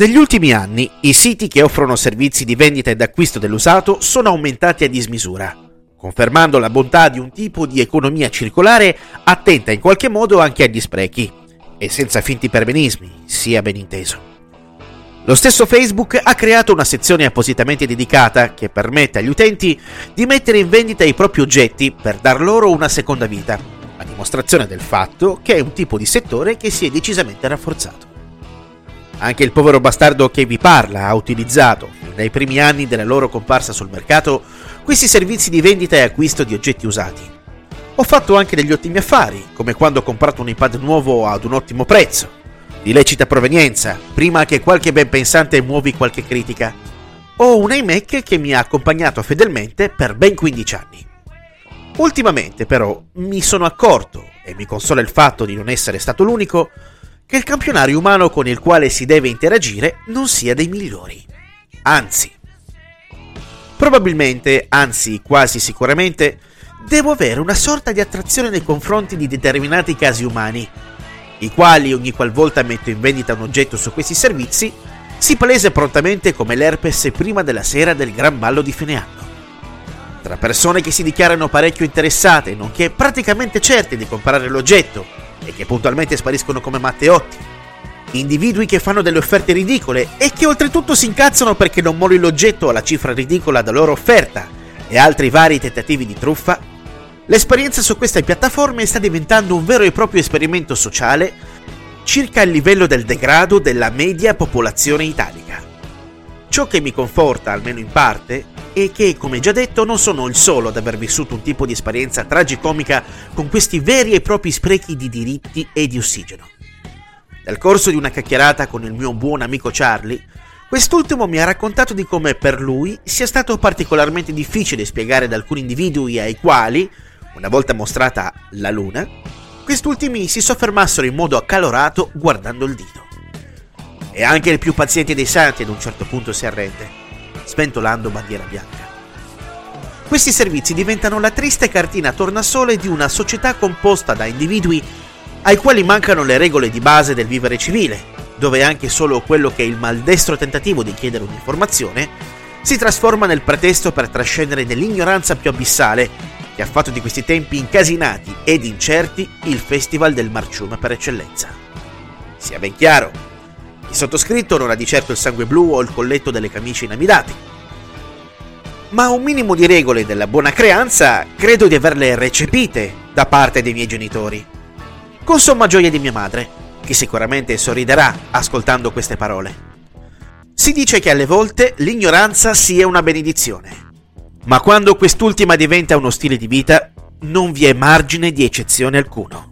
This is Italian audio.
Negli ultimi anni i siti che offrono servizi di vendita ed acquisto dell'usato sono aumentati a dismisura, confermando la bontà di un tipo di economia circolare attenta in qualche modo anche agli sprechi e senza finti perbenismi, sia ben inteso. Lo stesso Facebook ha creato una sezione appositamente dedicata che permette agli utenti di mettere in vendita i propri oggetti per dar loro una seconda vita, a dimostrazione del fatto che è un tipo di settore che si è decisamente rafforzato. Anche il povero bastardo che vi parla ha utilizzato, fin dai primi anni della loro comparsa sul mercato, questi servizi di vendita e acquisto di oggetti usati. Ho fatto anche degli ottimi affari, come quando ho comprato un iPad nuovo ad un ottimo prezzo, di lecita provenienza, prima che qualche ben pensante muovi qualche critica, o un iMac che mi ha accompagnato fedelmente per ben 15 anni. Ultimamente, però, mi sono accorto, e mi consola il fatto di non essere stato l'unico, che il campionario umano con il quale si deve interagire non sia dei migliori. Anzi, probabilmente, anzi quasi sicuramente, devo avere una sorta di attrazione nei confronti di determinati casi umani i quali ogni qualvolta metto in vendita un oggetto su questi servizi, si palesa prontamente come l'herpes prima della sera del gran ballo di fine anno. Tra persone che si dichiarano parecchio interessate, nonché praticamente certe di comprare l'oggetto e che puntualmente spariscono come matteotti, individui che fanno delle offerte ridicole e che oltretutto si incazzano perché non moli l'oggetto alla cifra ridicola da loro offerta e altri vari tentativi di truffa, L'esperienza su queste piattaforme sta diventando un vero e proprio esperimento sociale circa il livello del degrado della media popolazione italica. Ciò che mi conforta, almeno in parte, è che, come già detto, non sono il solo ad aver vissuto un tipo di esperienza tragicomica con questi veri e propri sprechi di diritti e di ossigeno. Nel corso di una chiacchierata con il mio buon amico Charlie, quest'ultimo mi ha raccontato di come per lui sia stato particolarmente difficile spiegare ad alcuni individui ai quali, una volta mostrata la luna, quest'ultimi si soffermassero in modo accalorato guardando il dito. E anche il più paziente dei santi ad un certo punto si arrende, sventolando bandiera bianca. Questi servizi diventano la triste cartina tornasole di una società composta da individui ai quali mancano le regole di base del vivere civile, dove anche solo quello che è il maldestro tentativo di chiedere un'informazione si trasforma nel pretesto per trascendere nell'ignoranza più abissale che ha fatto di questi tempi incasinati ed incerti il festival del marciume per eccellenza. Sia ben chiaro, il sottoscritto non ha di certo il sangue blu o il colletto delle camicie inamidate, ma un minimo di regole della buona creanza credo di averle recepite da parte dei miei genitori, con somma gioia di mia madre, che sicuramente sorriderà ascoltando queste parole. Si dice che alle volte l'ignoranza sia una benedizione ma quando quest'ultima diventa uno stile di vita, non vi è margine di eccezione alcuno.